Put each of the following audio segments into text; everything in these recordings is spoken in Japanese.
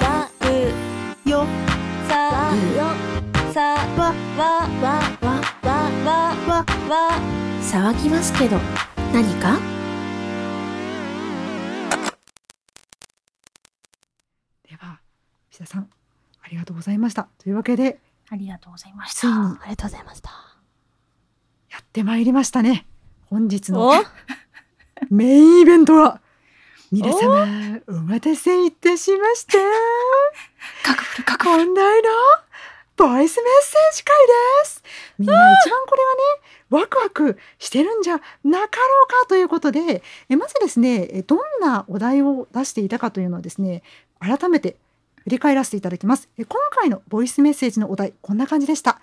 わうよさよさわわわわわわわわ騒ぎますけど何かではピザさんありがとうございましたというわけでありがとうございました。ありがとうございました。やってまいりましたね本日のメインイベントは皆様お待たせいたしました。カクフルカクフル。本題のボイスメッセージ会です。みんな一番これはねワクワクしてるんじゃなかろうかということでえまずですねえどんなお題を出していたかというのをですね改めて振り返らせていただきます。え今回のボイスメッセージのお題こんな感じでした。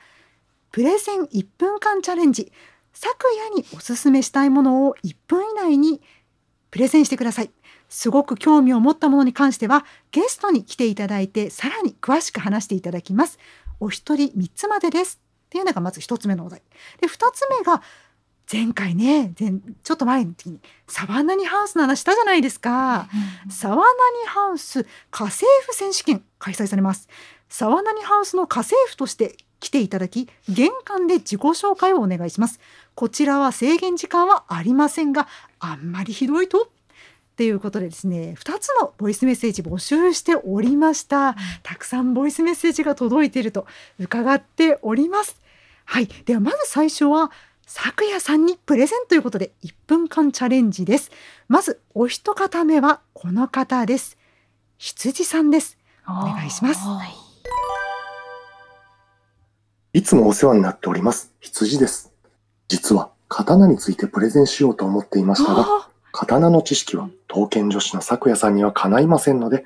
プレゼン1分間チャレンジ。昨夜におすすめしたいものを1分以内にプレゼンしてくださいすごく興味を持ったものに関してはゲストに来ていただいてさらに詳しく話していただきます。お一人3つまでです。っていうのがまず1つ目のお題。で2つ目が前回ね前ちょっと前の時にサバンナニハウスの話したじゃないですか。サワナニハウス家政婦選手権開催されます。サワナニハウスの家政婦として来ていただき玄関で自己紹介をお願いします。こちらは制限時間はありませんがあんまりひどいとということでですね2つのボイスメッセージ募集しておりました。たくさんボイスメッセージが届いていると伺っております。はい。ではまず最初は昨夜さんにプレゼンということで1分間チャレンジです。まずお一方目はこの方です。羊さんです。お願いします。いつもお世話になっております。羊です。実は、刀についてプレゼンしようと思っていましたが、あ刀の知識は刀剣女子の咲夜さんにはかないませんので、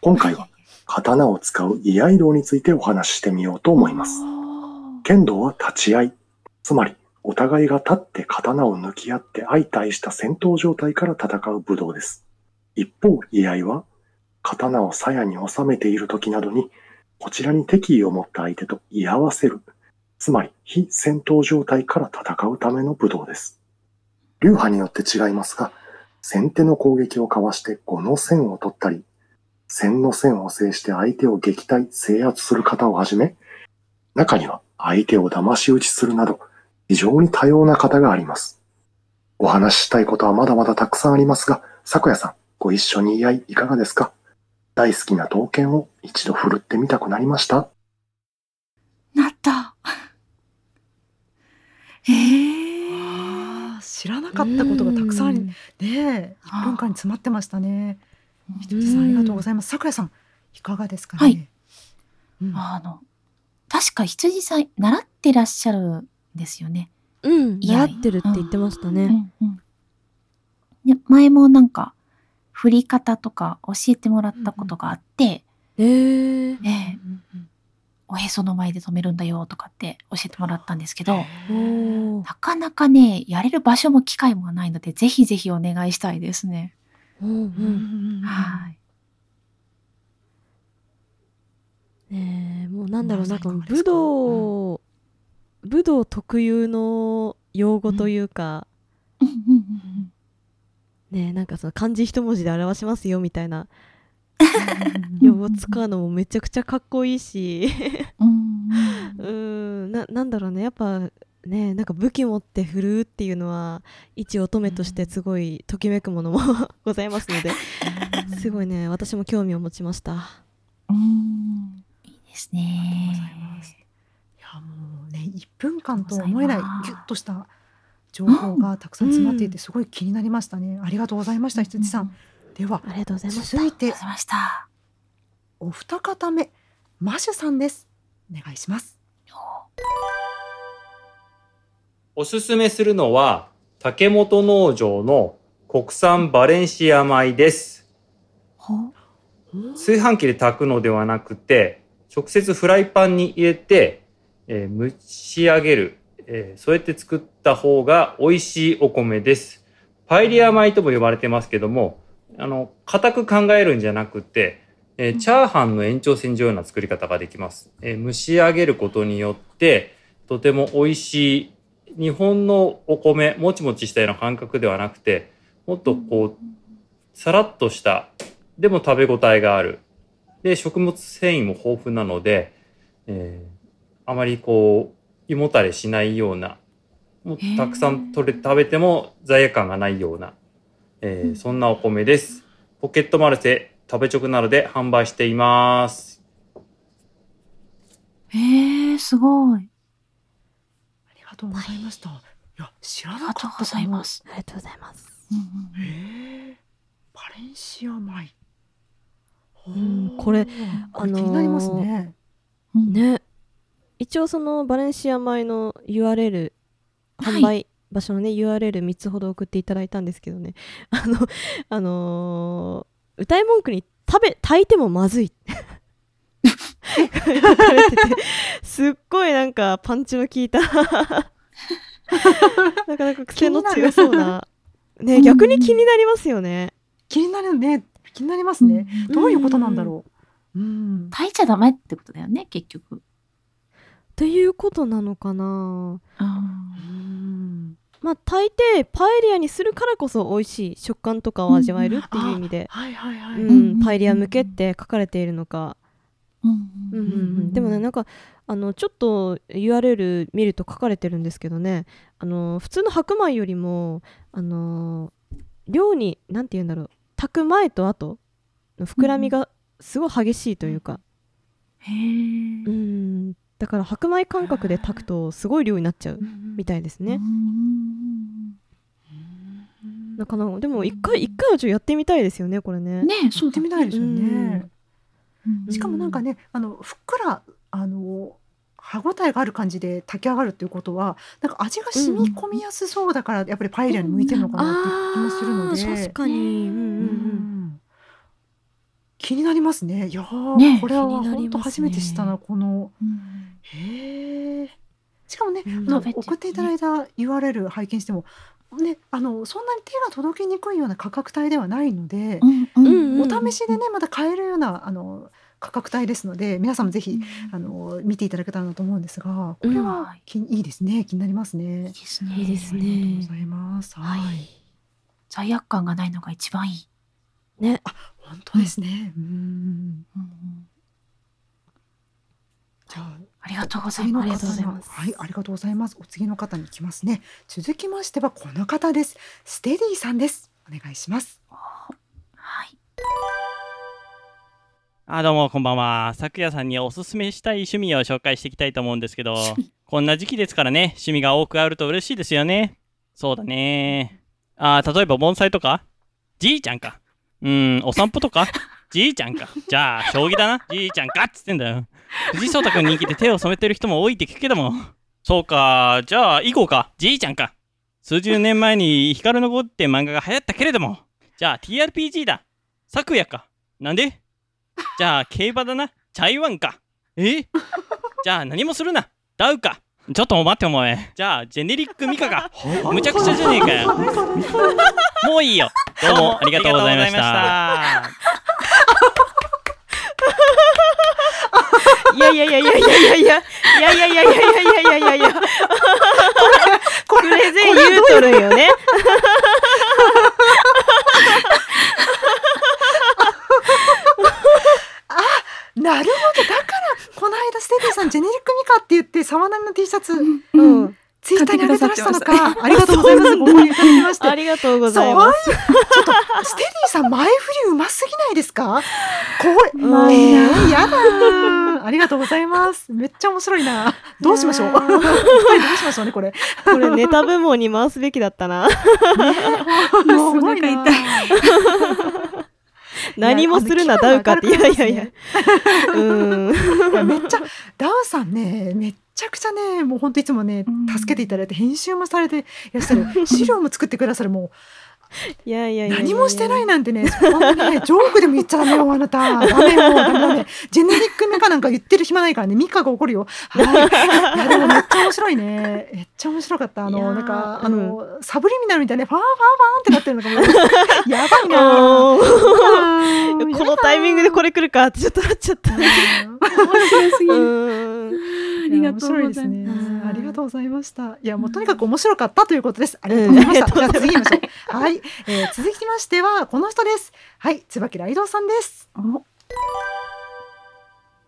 今回は刀を使う居合道についてお話ししてみようと思います。剣道は立ち合い。つまり、お互いが立って刀を抜き合って相対した戦闘状態から戦う武道です。一方、居合は、刀を鞘に収めている時などに、こちらに敵意を持った相手と居合わせる。つまり、非戦闘状態から戦うための武道です。流派によって違いますが、先手の攻撃をかわして5の線を取ったり、線の線を制して相手を撃退、制圧する方をはじめ、中には相手を騙し討ちするなど、非常に多様な方があります。お話ししたいことはまだまだたくさんありますが、咲夜さん、ご一緒に居合いかがですか？大好きな刀剣を一度振るってみたくなりました？なった。ええあー知らなかったことがたくさんありねえ1分間に詰まってましたね。羊さんありがとうございます。咲夜さんいかがですかね、はい。うん。あの、確か羊さん、習ってらっしゃるんですよね。うん、習ってるって言ってましたね。うんうんで前もなんか、振り方とか教えてもらったことがあって、えー、ねえおへその前で止めるんだよとかって教えてもらったんですけど、なかなかね、やれる場所も機会もないので、ぜひぜひお願いしたいですね。うんううんんはい。ねえもうなんだろうなんか？武道、武道特有の用語というか、ねえなんかその漢字一文字で表しますよみたいなうん用語使うのもめちゃくちゃかっこいいし。うん。うーん。ななんだろうね。やっぱねなんか武器持って振るうっていうのは一乙女としてすごいときめくものも ございますので すごいね私も興味を持ちました。うん。いいですありがとうござねいます。いやもうね1分間とは思えないありがとうございます。ギュッとした情報がたくさん詰まっていてすごい気になりましたね。ありがとうございました羊さん。ではありがとうございました続いて。お二方目マシュさんです。お願いします。おすすめするのは、竹本農場の国産バレンシア米です。ほ炊飯器で炊くのではなくて、直接フライパンに入れて、えー蒸し上げる、えーそうやって作った方が美味しいお米です。パエリア米とも呼ばれてますけども、あの、硬く考えるんじゃなくて、えーチャーハンの延長線上ような作り方ができます。えー蒸し上げることによって、とても美味しい、日本のお米、もちもちしたような感覚ではなくて、もっとこう、さらっとしたでも食べ応えがある。で、食物繊維も豊富なので、えーあまりこう、胃もたれしないような、もうたくさん取れ食べても罪悪感がないような、えーそんなお米です。ポケットマルセ食べ直などで販売しています。へえ、すごい。ありがとうございました。いや、知らありなかったがとうございま。す。ありがとうございます。うんうんへえ。バレンシア米。うんこれこれ気になりますね。うんね一応そのバレンシア米の URL はい販売場所のね、URL3 つほど送っていただいたんですけどね。あのあのー歌い文句に食べ炊いてもまずい 書かれててすっごいなんかパンチの効いた。なかなか癖の強そうな。ね逆に気になりますよね。気になるね。気になりますね。うん。どういうことなんだろう。うん。炊いちゃダメってことだよね、結局。ということなのかな。うんまあ炊いてパエリアにするからこそ美味しい食感とかを味わえるっていう意味で、はいはいはい。うん。うんパエリア向けって書かれているのか、うんうんうんうん。でもねなんかあのちょっと URL 見ると書かれてるんですけどね。あの普通の白米よりもあの量に何て言うんだろう。炊く前と後の膨らみがすごい激しいというか、へえう。ん、だから白米感覚で炊くとすごい量になっちゃうみたいですね。なかなかでも一回一回はちょっとやってみたいですよねこれね。ねそうってみたいですよね。うん。しかもなんかね、あのふっくらあの歯ごたえがある感じで炊き上がるっていうことは、なんか味が染み込みやすそうだから、やっぱりパエリアに向いてるのかなって気もするので、確かに、うんうんううんん気になりますね。いやー、ねこれは本当初めて知ったなこの。うんへえ。しかもね、うん送っていただいた URL 拝見しても。ね、あのそんなに手が届きにくいような価格帯ではないので、うんうんお試しでねまた買えるようなあの価格帯ですので皆さんもぜひ、あの見ていただけたらなと思うんですがこれははいき、いいですね気になりますいいね。ですね。いいですありがとうねご。ざいます。は、はいい。罪悪感がないのが一番いい。ね本当ですね。うん。うんじゃあありがとうござい次のます。ありがとうござい方ますはいありがとうございます。お次の方に行きますね。続きましてはこの方です。ステディさんです。お願いします。はい。あどうもこんばんは。昨夜さんにおすすめしたい趣味を紹介していきたいと思うんですけど、こんな時期ですからね、趣味が多くあると嬉しいですよね。そうだね。あー例えば盆栽とか？じいちゃんか。うん、お散歩とか？じいちゃんか。じゃあ、将棋だな。じいちゃんかっつってんだよ。藤井聡太君人気で手を染めてる人も多いって聞くけども。そうか。じゃあ、囲碁か。じいちゃんか。数十年前に光の碁って漫画が流行ったけれども。じゃあ、TRPG だ。昨夜か。なんで？じゃあ、競馬だな。チャイワンか。え？じゃあ、何もするな。ダウか。ちょっと待ってお前。じゃあ、ジェネリックミカか。むちゃくちゃじゃねえかよ。もういいよ。どうもありがとうございました。いやいやいやいやいやいやいやいやいやいやいやいやいやいやいやこプレゼン言うとるんよね。なるほどだからこの間ステディさん ジェネリックミカって言って沢なりの T シャツうん。ツイッターに上げてらしたのか。ありがとうございます。ご購入いただきまして。ありがとうございます。ちょっとステディさん前振りうますぎないですか？怖い。まいいややだー。ありがとうございます。めっちゃ面白いな。どうしましょう？どうしましょうねこれ。これネタ部門に回すべきだったな。もう すごいな。何もするな、ダウかって。いやいやいや。うん。めっちゃダウさんねめっちゃくちゃねもう本当いつもねうん助けていただいて編集もされていらっしゃる資料も作ってくださるもいやいやいうやや。何もしてないなんてねそんなね ジョークでも言っちゃダメよあなた。ダメよダメダメジェネリックミカなんか言ってる暇ないからね。ミカが怒るよ。はい。いやでもめっちゃ面白いね。めっちゃ面白かった。あのなんかうん。あのサブリミナルみたいなファーファーファーってなってるのがも。う やばいな。このタイミングでこれ来るかってちょっとなっちゃった。うん。面白すぎ。ありがとうございます。ありがとうございました。いや、もうとにかく面白かったということです。ありがとうございました。うん次行きましょう。はい、えー続きましてはこの人です。はい、椿ライドウさんです。お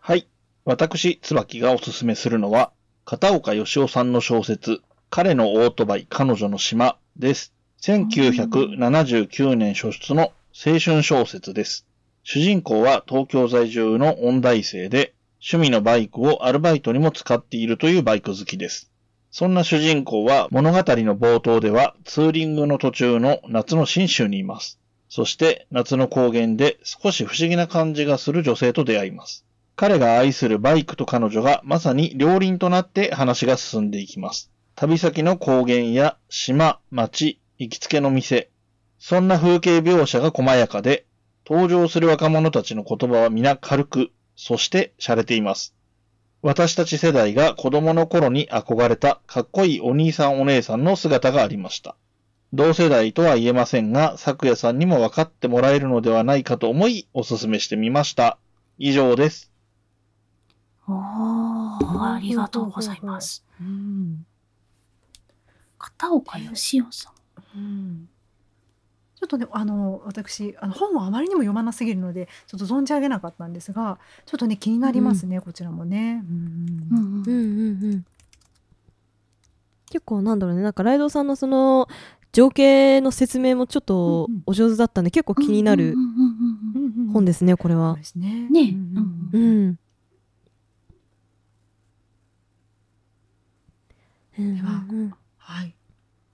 はい。私、椿がおすすめするのは、片岡義雄さんの小説、彼のオートバイ、彼女の島です。1979年初出の青春小説です。主人公は東京在住の音大生で、趣味のバイクをアルバイトにも使っているというバイク好きです。そんな主人公は物語の冒頭ではツーリングの途中の夏の新州にいます。そして夏の高原で少し不思議な感じがする女性と出会います。彼が愛するバイクと彼女がまさに両輪となって話が進んでいきます。旅先の高原や島、町、行きつけの店、そんな風景描写が細やかで、登場する若者たちの言葉は皆軽く、そして洒落ています。私たち世代が子供の頃に憧れたかっこいいお兄さんお姉さんの姿がありました。同世代とは言えませんが、昨夜さんにも分かってもらえるのではないかと思いお勧めしてみました。以上です。おーありがとうございます。うん。片岡義雄さん。うんちょっとね、あの、私、あの本をあまりにも読まなすぎるので、ちょっと存じ上げなかったんですが。ちょっとね、気になりますね、こちらもね。うんうんうんうんうん結構なんだろうねなんかライドウさんのその情景の説明もちょっとうんうんお上手だったんで結構気になるうんうんうんうんうん本ですねこれはね。ねうんうんうん。でははい。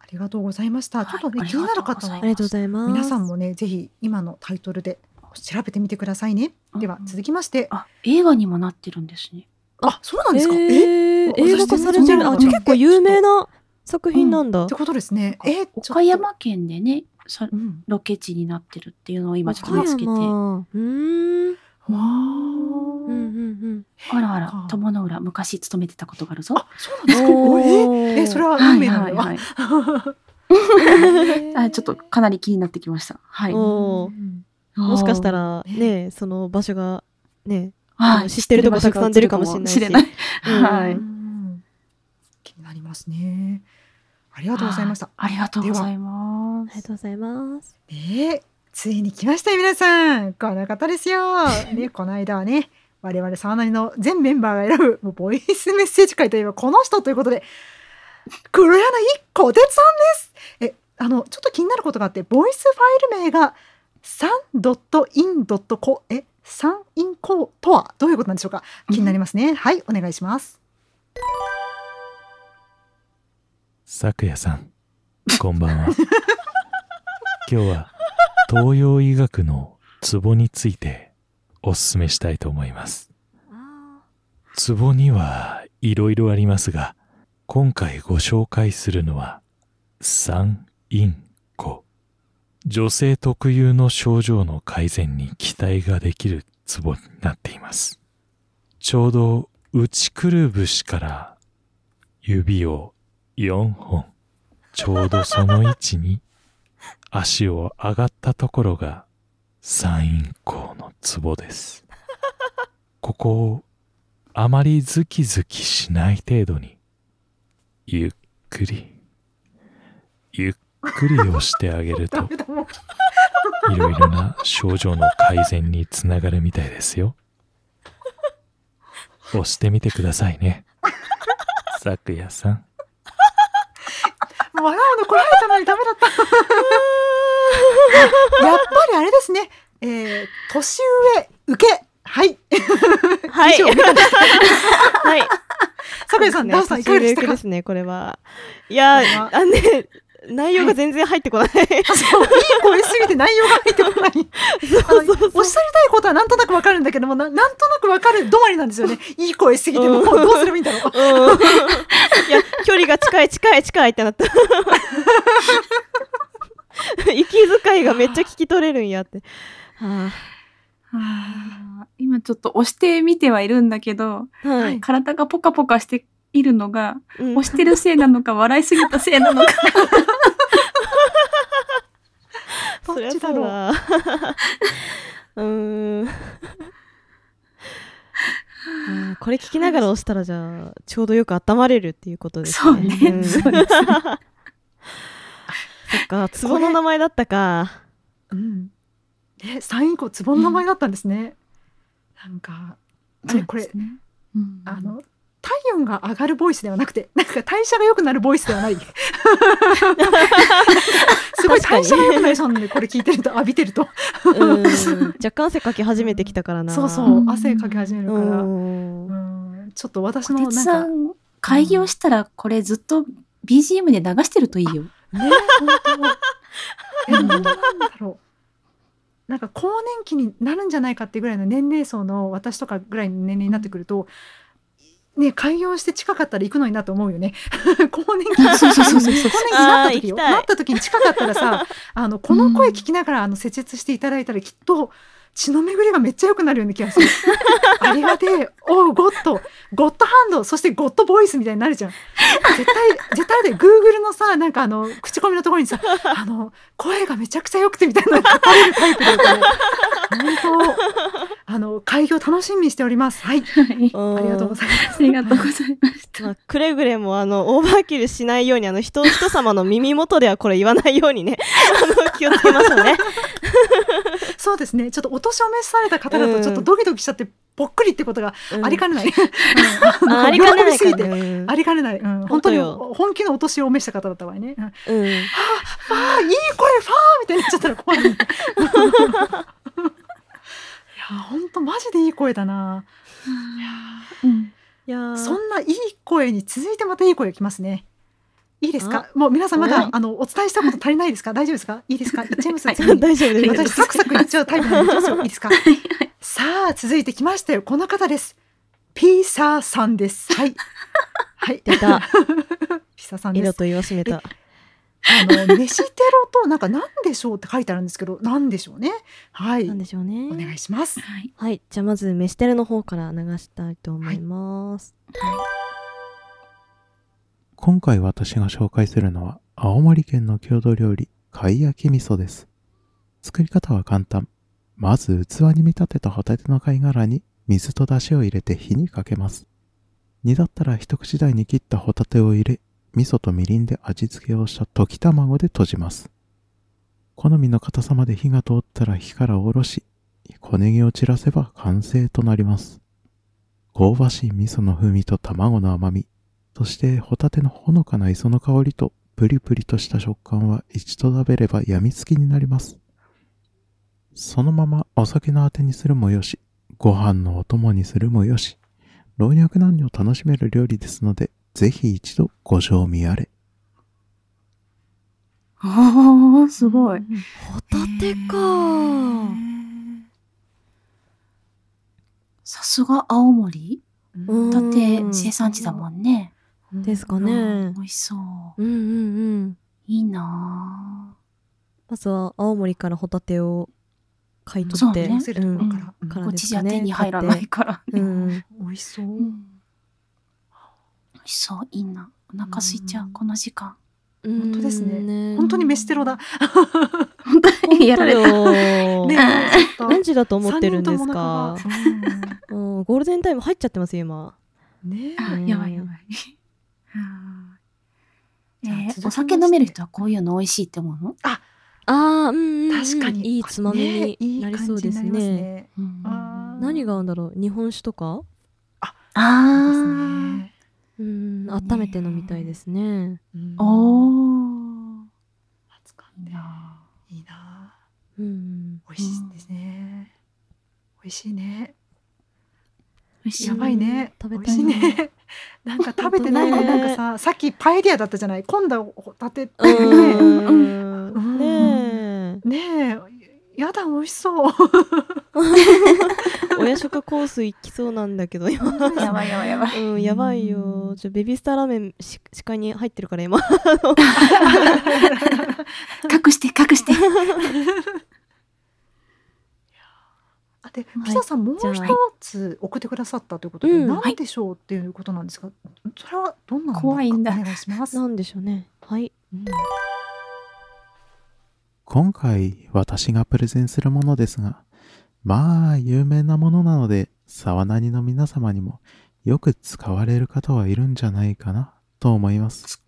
ありがとうございました。はいちょっとね、あり気になる方はありがとうございます。皆さんもね、ぜひ今のタイトルで調べてみてくださいね。ではうん続きまして、あ、映画にもなってるんですね。あ、そうなんですか？え、え？ー、映画化されてる。あ、じゃあ結構有名な作品なんだって。ことですね。え、岡山県でね、さうん。ロケ地になってるっていうのを今ちょっと見つけて。うーん。わうんうー。んうん。あらあらか、友の浦、昔勤めてたことがあるぞ。あ、そうなんですか？え、え、それははい運命なのよ。はいはい。あちょっとかなり気になってきました。はい。もしかしたらねね、その場所がね、はい、知ってるとこたくさん出るかもしれないしはい。うん気になりますね。ありがとうございました。ありがとうございまありがとうございます。ねついに来ましたよ皆さんこの方ですよ。ねこの間はね我々沢なりの全メンバーが選ぶもうボイスメッセージ会といえばこの人ということで黒柳小鉄さんです。えあのちょっと気になることがあってボイスファイル名が 3.in.co え 3in.co とはどういうことなんでしょうか？気になりますね。はいお願いします。咲夜さん、こんばんは。今日は東洋医学のツボについてお勧めしたいと思います。ツボにはいろいろありますが、今回ご紹介するのは三陰庫。女性特有の症状の改善に期待ができるツボになっています。ちょうど内くるぶしから指を4本。ちょうどその位置に足を上がったところが三陰交のツボです。ここをあまりズキズキしない程度にゆっくり、ゆっくり押してあげると いろいろな症状の改善につながるみたいですよ。押してみてくださいね。咲夜さん。笑うのこらえたのにダメだった。やっぱりあれですね。えー、年上受け。はい。はい。はい。酒井さん、ダンさんいかがでしたか？ですね、これは。いやー、あのね、内容が全然入ってこない。そういい声すぎて内容が入ってこない。あのおっしゃりたいことはなんとなくわかるんだけどもな、なんとなくわかる止まりなんですよね。いい声すぎてもうどうすればいいんだろう。うんいや、距離が近い近い近いってなった。息遣いがめっちゃ聞き取れるんやって。はあー今ちょっと押してみてはいるんだけど、あ、はい。体がポカポカしているのが、うん押してるせいなのか、笑いすぎたせいなのか。どそっちだろう。そ うーん。これ聞きながら押したらじゃあちょうどよく温まれるっていうことですそうねんそうです そっか壺の名前だったかうん。え、三以降ツボの名前だったんですね。なんか、あれこれ、うんあの体温が上がるボイスではなくて、なんか代謝が良くなるボイスではない。すごい代謝が良くなりそうなんで、これ聞いてると浴びてると。うん若干汗かき始めてきたからなそうそうう、汗かき始めるうから。んうんちょっと私小のなんか、鉄さん、開業したらこれずっと BGM で流してるといいよ。ね、本当。え、本当なんだろう。なんか更年期になるんじゃないかっていうぐらいの年齢層の私とかぐらいの年齢になってくると、ね、開業して近かったら行くのになと思うよね。更年期にそうそうそうそう更年期になった時よ。なった時に近かったらさ、あの、この声聞きながら、あの、施術していただいたらきっと、血の巡りがめっちゃ良くなるような気がする。ありがてえ。おう、ゴッド。ゴッドハンド。そしてゴッドボイスみたいになるじゃん。絶対、絶対で、Google のさ、なんかあの、口コミのところにさ、あの、声がめちゃくちゃ良くてみたいなのが書かれるタイプだから、本当、あの、開業楽しみにしております。はい。あ ありがとうございます。ありがとうございました。まあ、くれぐれもあのオーバーキルしないようにあの人人様の耳元ではこれ言わないようにねあの気をつけましょうね。そうですね。ちょっとお年を召された方だうんと、ちょっとドキドキしちゃって、ぽっくりってことがありかねない。うん あありかねない喜び すぎてかね。ありかねない。うん、本当に本気のお年を召した方だった場合ね。うんうん、ああ、いい声、ファーみたいになっちゃったら怖い、ね。いや、本当マジでいい声だな。うんいやーそんないい声に続いてまたいい声がきますね。いいですか？もう皆さんまはいだあのお伝えしたこと足りないですか？大丈夫ですか？いいですか？いっちゃいます。次 に大丈夫です私サクサクいっちゃうタイプなんでい。いいですか？さあ続いてきましたよ。この方です。ピーサーさんです。はい。はい。出た ピサさんです。色と言わしめた。あの飯テロとなんかなんでしょうって書いてあるんですけど、なんでしょうね？はい。なんでしょうね。お願いします。はい。はい、じゃあまず飯テレの方から流したいと思います。今回私が紹介するのは青森県の郷土料理貝焼き味噌です。作り方は簡単。まず器に見立てたホタテの貝殻に水と出汁を入れて火にかけます。煮立ったら一口大に切ったホタテを入れ、味噌とみりんで味付けをした溶き卵で閉じます。好みの硬さまで火が通ったら火から下ろし、小ネギを散らせば完成となります。香ばしい味噌の風味と卵の甘み、そしてホタテのほのかな磯の香りとプリプリとした食感は一度食べれば病みつきになります。そのままお酒のあてにするもよし、ご飯のお供にするもよし、老若男女楽しめる料理ですので、ぜひ一度ご賞味あれ。おー、すごい。ホタテか。さすが青森うんだって生産地だもんね。ですかうんね美。味しそう。うんうんうん。いいなまずは青森からホタテを買い取って、そうね。うんからぁこっちじゃ手に入らないから。買ってうん。美味しそう。うん美味しそう。いいな。お腹空いちゃう、この時間。本当ですね本当に飯テロだ。本当にやられた。よ ね何時だと思ってるんですか？うんゴールデンタイム入っちゃってますよ今うんねやばいやばい。お酒飲める人はこういうの美味しいって思うの？ああうん確かに。いいつまみになりそうですね。何が合うんだろう？日本酒とか？あですーね。うん温めて飲みたいですね。うん。おー。熱かっていいな。うん美味しいですね。美味しいね。美味しい。やばいね。食べたいねね。なんか食べてないのなんかさ、さっきパエリアだったじゃない？今度はホタテ。ねうんうんねえねえ、やだ美味しそう。親食コース行きそうなんだけど今やばいやばいやばい。うんやばいよちょベビースターラーメンし視界に入ってるから今隠して隠して。あで、ピザさんもう一つ送ってくださったということで、うん。何でしょう？っていうことなんですが、それはどんなのか怖いんだ。お願いします？なんでしょうね。はい。うん。今回私がプレゼンするものですが、まあ有名なものなので、沢なにの皆様にもよく使われる方はいるんじゃないかなと思います。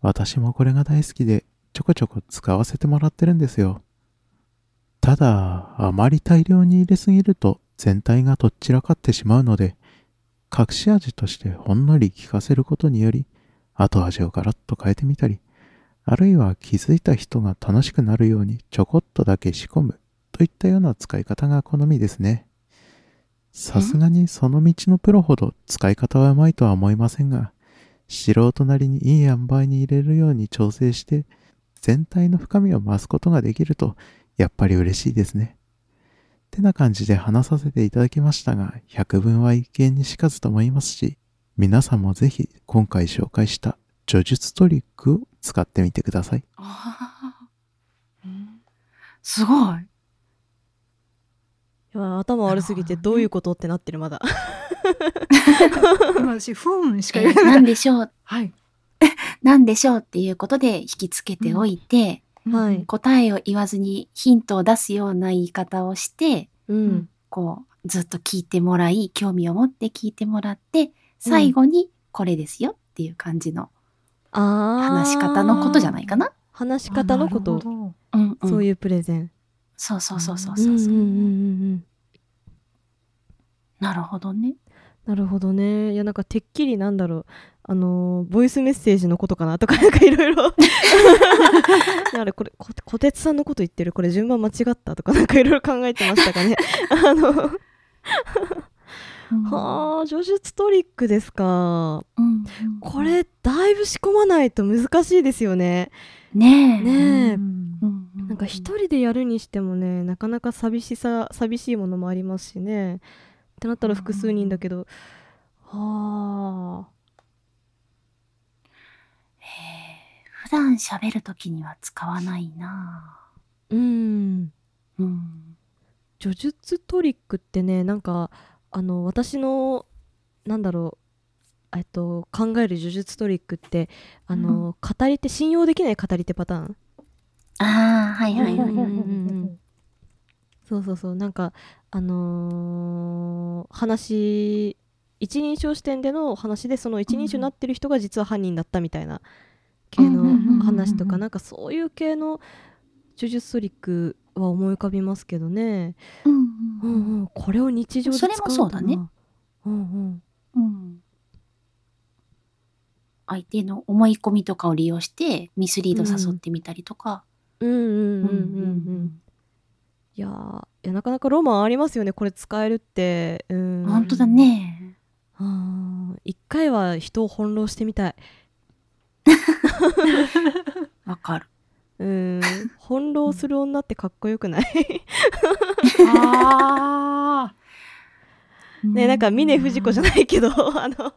私もこれが大好きでちょこちょこ使わせてもらってるんですよ。ただ、あまり大量に入れすぎると全体がとっちらかってしまうので、隠し味としてほんのり効かせることにより、後味をガラッと変えてみたり、あるいは気づいた人が楽しくなるようにちょこっとだけ仕込むといったような使い方が好みですね。さすがにその道のプロほど使い方はうまいとは思いませんが、素人なりにいい塩梅に入れるように調整して、全体の深みを増すことができると、やっぱり嬉しいですね。てな感じで話させていただきましたが、百聞は一見にしかずと思いますし、皆さんもぜひ今回紹介した叙述トリックを使ってみてください。すごい。いや頭悪すぎてどういうことってなってるまだ。今 私、ふーんしかえ言えない。なんでしょう。はい。なんでしょうっていうことで引きつけておいて、はい。答えを言わずにヒントを出すような言い方をして、うん。こう、ずっと聞いてもらい、興味を持って聞いてもらって、最後にこれですよっていう感じのああ。話し方のことじゃないかな。話し方のことうん、うん。そういうプレゼン。そうそうそうそううそうそう、んうんうんうんうん。なるほどね。なるほどね。いやなんかてっきりなんだろう。あのーボイスメッセージのことかなとかなんかいろいろ。あれこれこ小鉄さんのこと言ってるこれ順番間違ったとかなんかいろいろ考えてましたかね。あのうんはあ叙述トリックですか。うんこれだいぶ仕込まないと難しいですよね。ねえ。ねえ。なんか一人でやるにしてもねなかなか寂しさ寂しいものもありますしねってなったら複数人だけどはあ段喋るときには使わないな。うん。うん。叙述トリックってねなんかあの私のなんだろうえっと考える叙述トリックってあの、語り手信用できない語り手パターン。ああ、はいはいはい。うんうんうんうん。そうそうそう。なんかあのー話一人称視点での話でその一人称になってる人が実は犯人だったみたいな系の話とかなんかそういう系の呪術トリックは思い浮かびますけどね、うんううん。んうん、これを日常で使うそれもそうだね。うんうん。うん。相手の思い込みとかを利用してミスリード誘ってみたりとか。うんうんうんうんうん。いやーいやなかなかロマンありますよねこれ使えるって。うん。本当だね。一回は人を翻弄してみたい わかる。うん翻弄する女ってかっこよくない？あ ねなんか峰不二子じゃないけどあの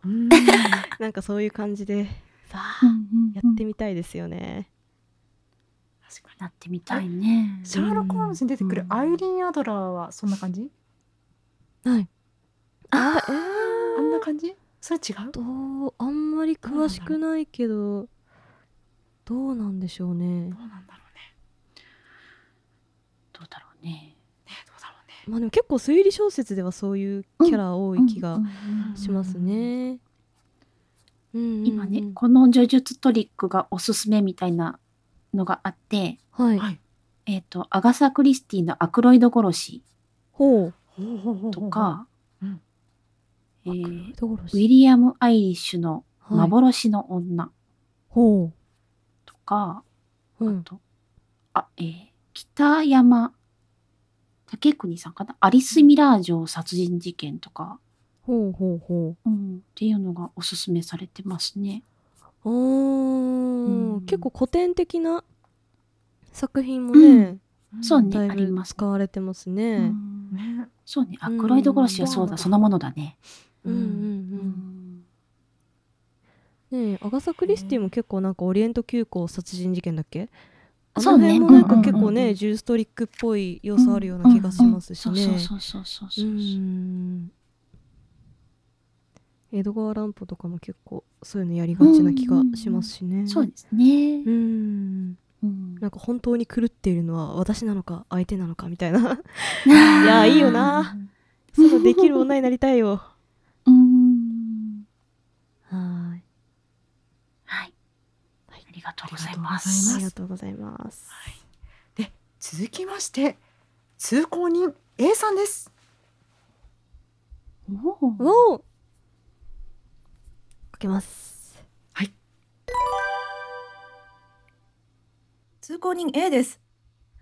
なんかそういう感じでさあやってみたいですよね。なってみたいね。シャーロック・ホームズに出てくるうん。アイリーン・アドラーはそんな感じ？はい。あえあんな感じ？それ違う？ー、どうあんまり詳しくないけどどうなんでしょうねどうなんだろうね。どうだろうね。ねどうだろうね。まあでも結構推理小説ではそういうキャラ多い気がしますね。今ね、この呪術トリックがおすすめみたいなのがあって、はい、はいえっ、と、アガサ・クリスティのアクロイド殺しとか、うんえーウィリアム・アイリッシュの幻の女。ほとか、う、うん、あと、あ、えー北山武国さんかな？アリス・ミラー城殺人事件とか、ほうほうほう。ん、っていうのがおすすめされてますね。うおー、うん。結構古典的な作品もね、そうね、だいぶあります。使われてますうね。ん。ね。そうね、アクロイド殺しはそうだ、そのものだね。うんうんうんうん。ねえアガサ・クリスティも結構なんかオリエント急行殺人事件だっけ？あそうねの辺もなんかうんうんうん結構ね、ジューストリックっぽい要素あるような気がしますしね。そうそうそうそうそうそう。うん江戸川乱歩とかも結構そういうのやりがちな気がしますしね。そうですね。うんうんなんか本当に狂っているのは私なのか相手なのかみたいな。いやいいよな。そのできる女になりたいよ。うんがとうございます。ありがとうございます。続きまして通行人 A さんですおおお。かけます。通行人 A です。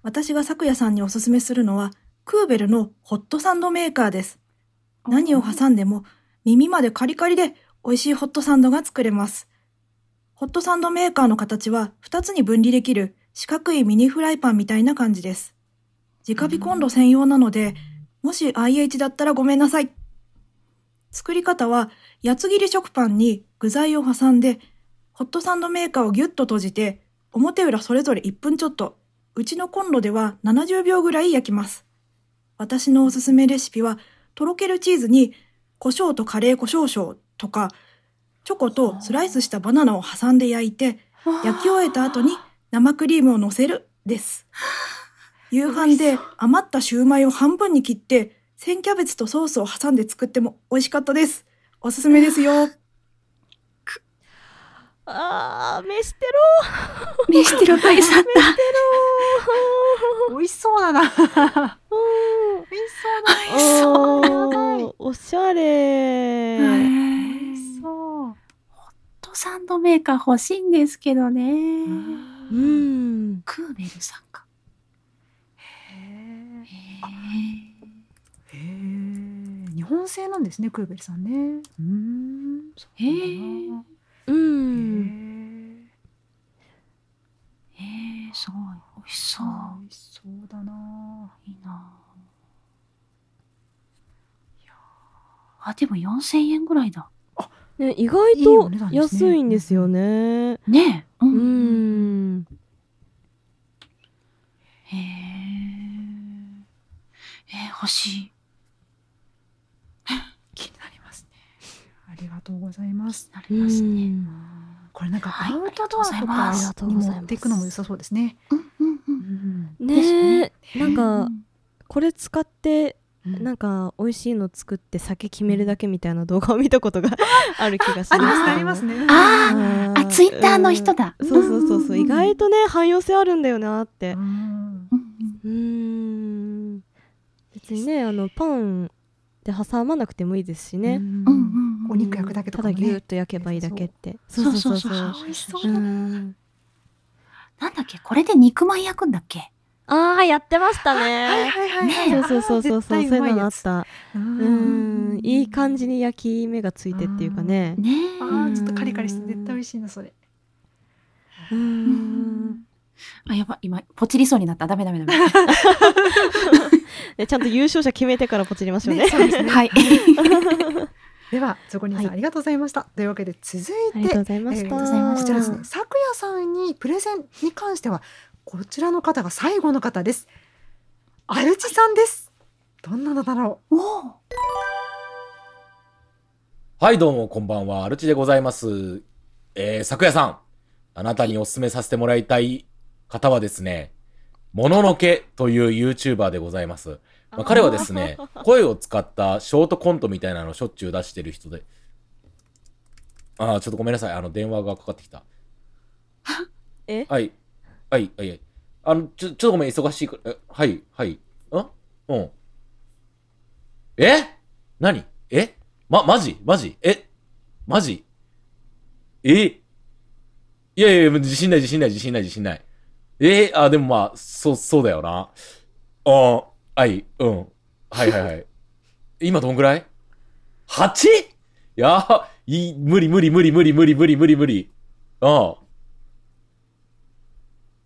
私が昨夜さんにおすすめするのは、クーベルのホットサンドメーカーです。何を挟んでも耳までカリカリで美味しいホットサンドが作れます。ホットサンドメーカーの形は2つに分離できる四角いミニフライパンみたいな感じです。直火コンロ専用なので、もし IH だったらごめんなさい。作り方は、八つ切り食パンに具材を挟んで、ホットサンドメーカーをギュッと閉じて、表裏それぞれ1分ちょっと、うちのコンロでは70秒ぐらい焼きます。私のおすすめレシピは、とろけるチーズに胡椒とカレー胡椒椒とか、チョコとスライスしたバナナを挟んで焼いて、焼き終えた後に生クリームを乗せる。です。夕飯で余ったシューマイを半分に切って、千キャベツとソースを挟んで作っても美味しかったです。おすすめですよ。あー、飯テ 飯テロ大佐だ。った。美味しそうだな。美味しそうだな。ロおしゃれ。美味しそうホットサンドメーカー欲しいんですけどね。うん。クーベルさんか。へへえへえ日本製なんですねクーベルさんねうーんそうなんだなうん。え。へえ、すごい。美味しそう。美味しそうだないいなあ、でも4000円ぐらいだ。ね、意外と安いんですよね。ねえ。う。うんん。へえ。えー、欲しい。気になりますねありがとうございますなりますね。これなんかはいアウトドアとかに持っていくのも良さそうですねうんうんう。うんんねえ、なんうか、んこれ使って、うん。なんか、美味しいの作って酒決めるだけみたいな動画を見たことが ある気がします。ありますけどもあります。ねああ、あ、ツイッターの人だ。うん。そうそうそうそう、ん。意外とね、汎用性あるんだよなって。う。ん。別にね、あの、パンで挟まなくてもいいですしね。うん。お肉焼くだけとかもね。ただギュッと焼けばいいだけって。そうそうそう。あ美味しそううだ。なんだっけ？これで肉まん焼くんだっけ？ああ、やってましたはいね。はいはいはい。そうそうそうそう、そういうのがあった。ううんん、いい感じに焼き目がついてっていうかね。ねえ。あーちょっとカリカリして絶対美味しいなそれ。う。うんん。あ、やばい、今、ポチりそうになった。ダメダメダメ。ねちゃんと優勝者決めてからポチりましょうね。ねそうですね。はい。ではゾコニーさん、はいありがとうございました。というわけで続いてありがとうございました。えーこちらですね。昨夜さんにプレゼンに関してはこちらの方が最後の方です。アルチさんです。どんなのだろおお。はい、どうも、こんばんは。アルチでございます。えー、昨夜さん。あなたにお勧めさせてもらいたい方はですね、もののけという YouTuber でございます。まあ、彼はですね、声を使ったショートコントみたいなのをしょっちゅう出してる人で。あー、ちょっとごめんなさい。あの、電話がかかってきた。え？はい。はい、はい、はい。あの、ちょ、ちょっとごめん、忙しいから。えはい、はい。んうん。え？何？え？ま、マジ？マジ？え？マジ？え？いやいやいや、自信ない、自信ない、自信ない、自信ない。え？あ、でもまあ、そ、そうだよな。あはい、うん。はいはいはい。今どんぐらい ?8? いや、い、無理無理無理無理無理無理無理無理。ああ。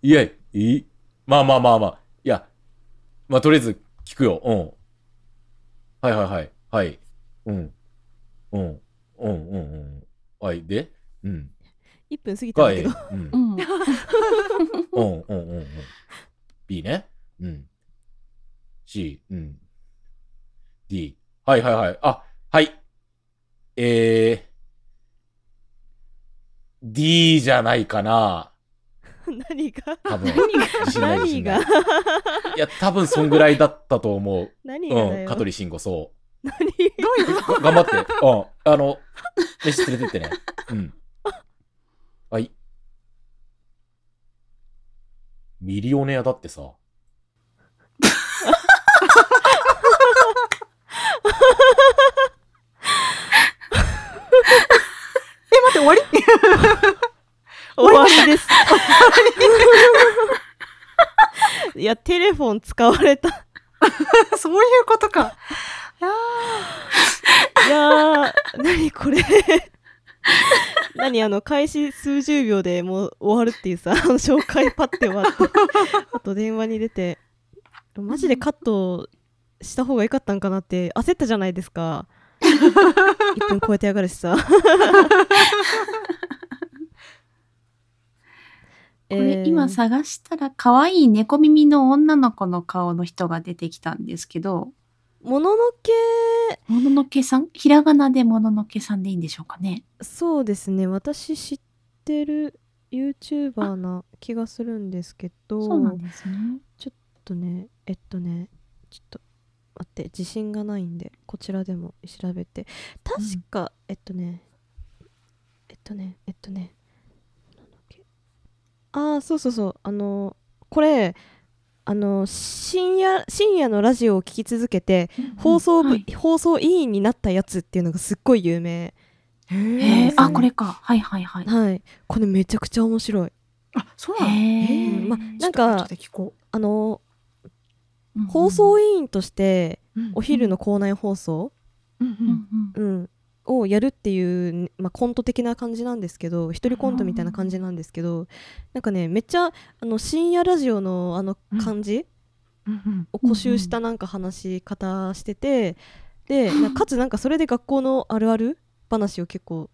いや、いいまあまあまあまあ。いや、まあとりあえず聞くよ。うん。はいはいはい。はい。うん。うん。うんうんうん。はい。で？うん。1分過ぎたんはい。だけど。うん。うん。うんうんうんうん。B ね。うん。C。うん。D。はいはいはい。あ、はい。えー。D じゃないかな。何が？多分。何が？い。いや、多分そんぐらいだったと思う。うん。何がだよ？香取慎吾、そう。何が？頑張って。うん。あの、飯連れてってね。うん。はい。ミリオネアだってさ。え、待って、終わり？終わりです。いや、テレフォン使われた。そういうことか。いやー、何これ。何あの、開始数十秒でもう終わるっていうさ、あの紹介パッて終わって、あと電話に出て、マジでカットした方が良かったんかなって焦ったじゃないですか。1分超えてやがるしさ。これ今探したら可愛い猫耳の女の子の顔の人が出てきたんですけど、もののけ、もののけさん？ひらがなでもののけさんでいいんでしょうかね。そうですね、私知ってる YouTuber な気がするんですけど、そうなんですね。ちょっとね、えっとね、ちょっと待って、自信がないんで、こちらでも調べて。確か、えっとね、えっとね、えっとね、ああ、そうそうそう、あの、これ、あの深夜深夜のラジオを聞き続けて、放送部、放送委員になったやつっていうのがすっごい有名。へえ、あ、これか。はいはいはい。はい。これめちゃくちゃ面白い。あ、そうなの？へええ。まなんかあのうん放送委員としてうん。お昼の校内放送、うんうん。うん、をやるっていう、まあ、コント的な感じなんですけど一人コントみたいな感じなんですけどなんかねめっちゃあの深夜ラジオのあの感じうん。を固執したなんか話し方しててでなかつなんかそれで学校のあるある話を結構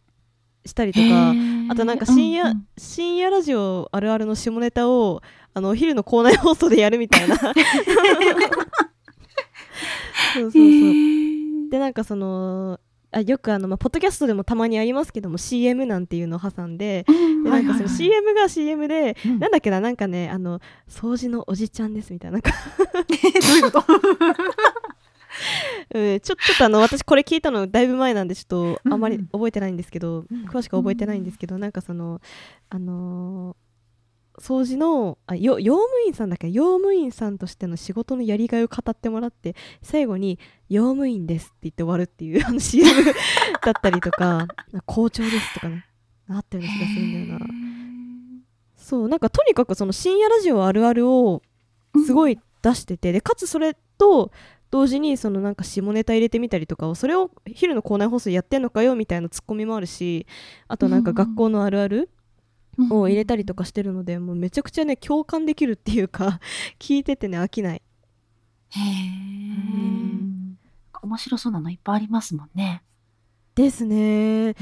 したりとかあとなんか深夜、うんうん。深夜ラジオあるあるの下ネタをあのお昼の校内放送でやるみたいな。そうそうそう。でなんかそのあよくあの、まあ、ポッドキャストでもたまにありますけども CM なんていうのを挟んで,、でなんかその CM が CM で、なんだっけななんかねあの掃除のおじちゃんですみたいな。なんかどういうこと？うん、ちょちょっとあの私これ聞いたのだいぶ前なんでちょっとあんまり覚えてないんですけど、詳しくは覚えてないんですけど、なんかそのあのー掃除のあよ用務員さんだっけ？用務員さんとしての仕事のやりがいを語ってもらって最後に「用務員です」って言って終わるっていうあの CM だったりとか 「校長です」とかねなってるような気がするんだよな。そうなんかとにかくその深夜ラジオあるあるをすごい出しててでかつそれと同時にそのなんか下ネタ入れてみたりとかをそれを昼の校内放送やってんのかよみたいなツッコミもあるしあとなんか学校のあるあるを入れたりとかしてるのでもうめちゃくちゃね共感できるっていうか 聞いててね飽きない。へえ。面白そうなのいっぱいありますもんね。ですね。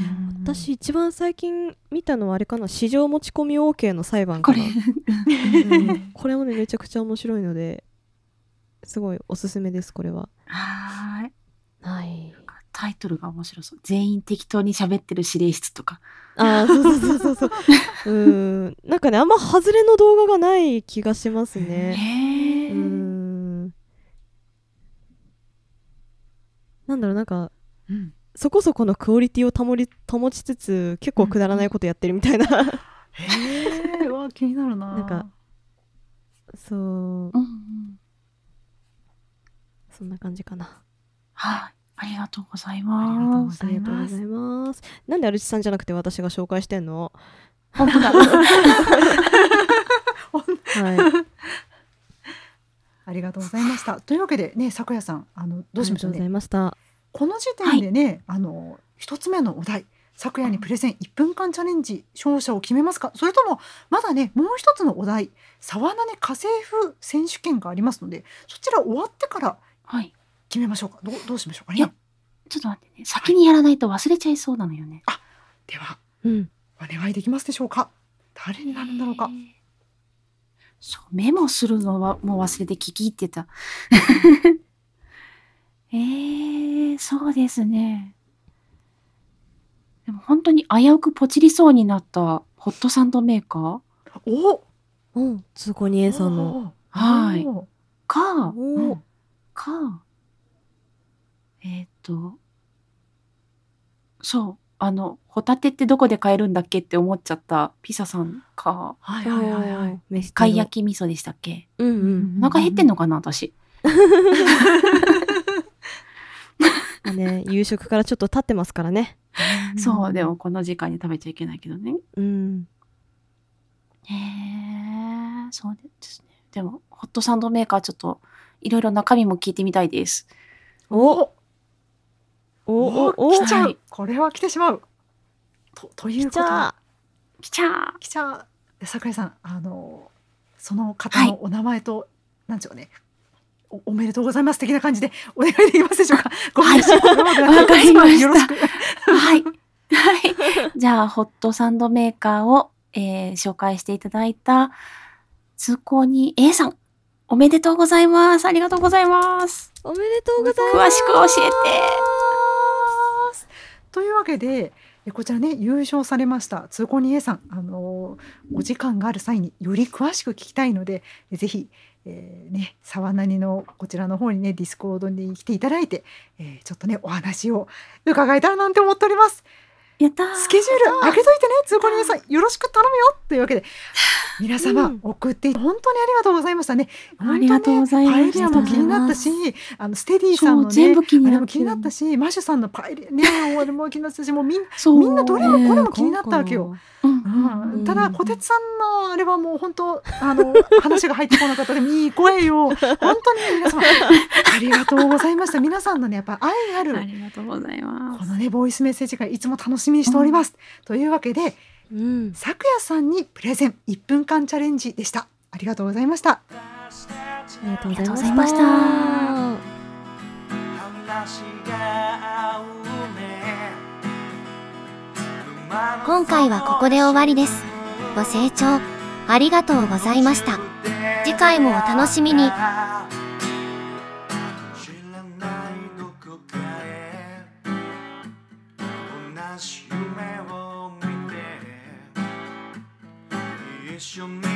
私一番最近見たのはあれかな市場持ち込み OK の裁判かな。こうん。これもねめちゃくちゃ面白いのですごいおすすめですこれは。はーい。はい。タイトルが面白そう。全員適当に喋ってる指令室とか。ああそうそうそうそうそう うんなんかねあんま外れの動画がない気がしますねへうんなんだろうなんかうんそこそこのクオリティを保り保ちつつ結構くだらないことやってるみたいなへえ、うわ、気になるな。なんかそううんうん。そんな感じかなはい。あありがとうご。ざいますありがとうございますなんでアルチさんじゃなくて私が紹介してんの？本当だ。はいありがとうございました。というわけでね、咲夜さん、あの、どうしましょうありがとうございね。ましたこの時点でね、あの、一つ目のお題。咲夜にプレゼン1分間チャレンジ勝者を決めますか？それともまだねもう一つのお題沢名ね家政婦選手権がありますのでそちら終わってからはい。決めましょうか。どうどうしましょうかいやねちょっと待ってね。先にやらないと忘れちゃいそうなのよね。ではうん。お願いできますでしょうか。誰になるんだろうか。そう、メモするのはもう忘れて聞き入ってた。えー、そうですね。でも本当に危うくポチりそうになったホットサンドメーカー？おうん通行人 A さんの。はい。か、か、えーっと、そう、あの、ホタテってどこで買えるんだっけって思っちゃったピサさんか。はいはいはいはい。貝焼き味噌でしたっけ？うんうん。お腹減ってんのかな、私。まあね、夕食からちょっと経ってますからね。そう、でもこの時間に食べちゃいけないけどね。うん。へえ、そうですね。でも、ホットサンドメーカーちょっと、いろいろ中身も聞いてみたいです。おおおお来ちゃう、はい。これは来てしまう。とということ。来ちゃ来ちゃ来ちゃう。で桜井さんあのその方のお名前と、なんでしょうね。おおめでとうございます。的な感じでお願いできますでしょうか。ごめんなさい、これまでわかりました。よろしくはい。はい。じゃあ、ホットサンドメーカーを、えー紹介していただいた、通行に A さん、おめでとうございます。ありがとうございます。おめでとうございます。詳しく教えて。というわけでこちらね優勝されました通行人 A さんあのお時間がある際により詳しく聞きたいのでえぜひ、えーね沢なにのこちらの方にね Discord に来ていただいて、えーちょっとねお話を伺えたらなんて思っております。やったー。スケジュール開けといてね通行人さん。よろしく頼むよというわけで。皆様、うん。送って本当にありがとうございましたね。ありがとうございました。パエリアも気になったし、あのステディさんのね、全部も気になったし、マシュさんのパエリアね、あれも気になったし、もうみんみんなどれもこれも気になったわけよ。うんうん、ただ小鉄さんのあれはもう本当あの 話が入ってこなかったでもいい声よ。本当に皆様 ありがとうございました。皆さんのねやっぱ愛あるありがとうございます。このねボイスメッセージがいつも楽しみにしております。というわけでうん。咲夜さんにプレゼン1分間チャレンジでした。ありがとうございました。ありがとうございました。今回はここで終わりです。ご清聴ありがとうございました。次回もお楽しみに。your man.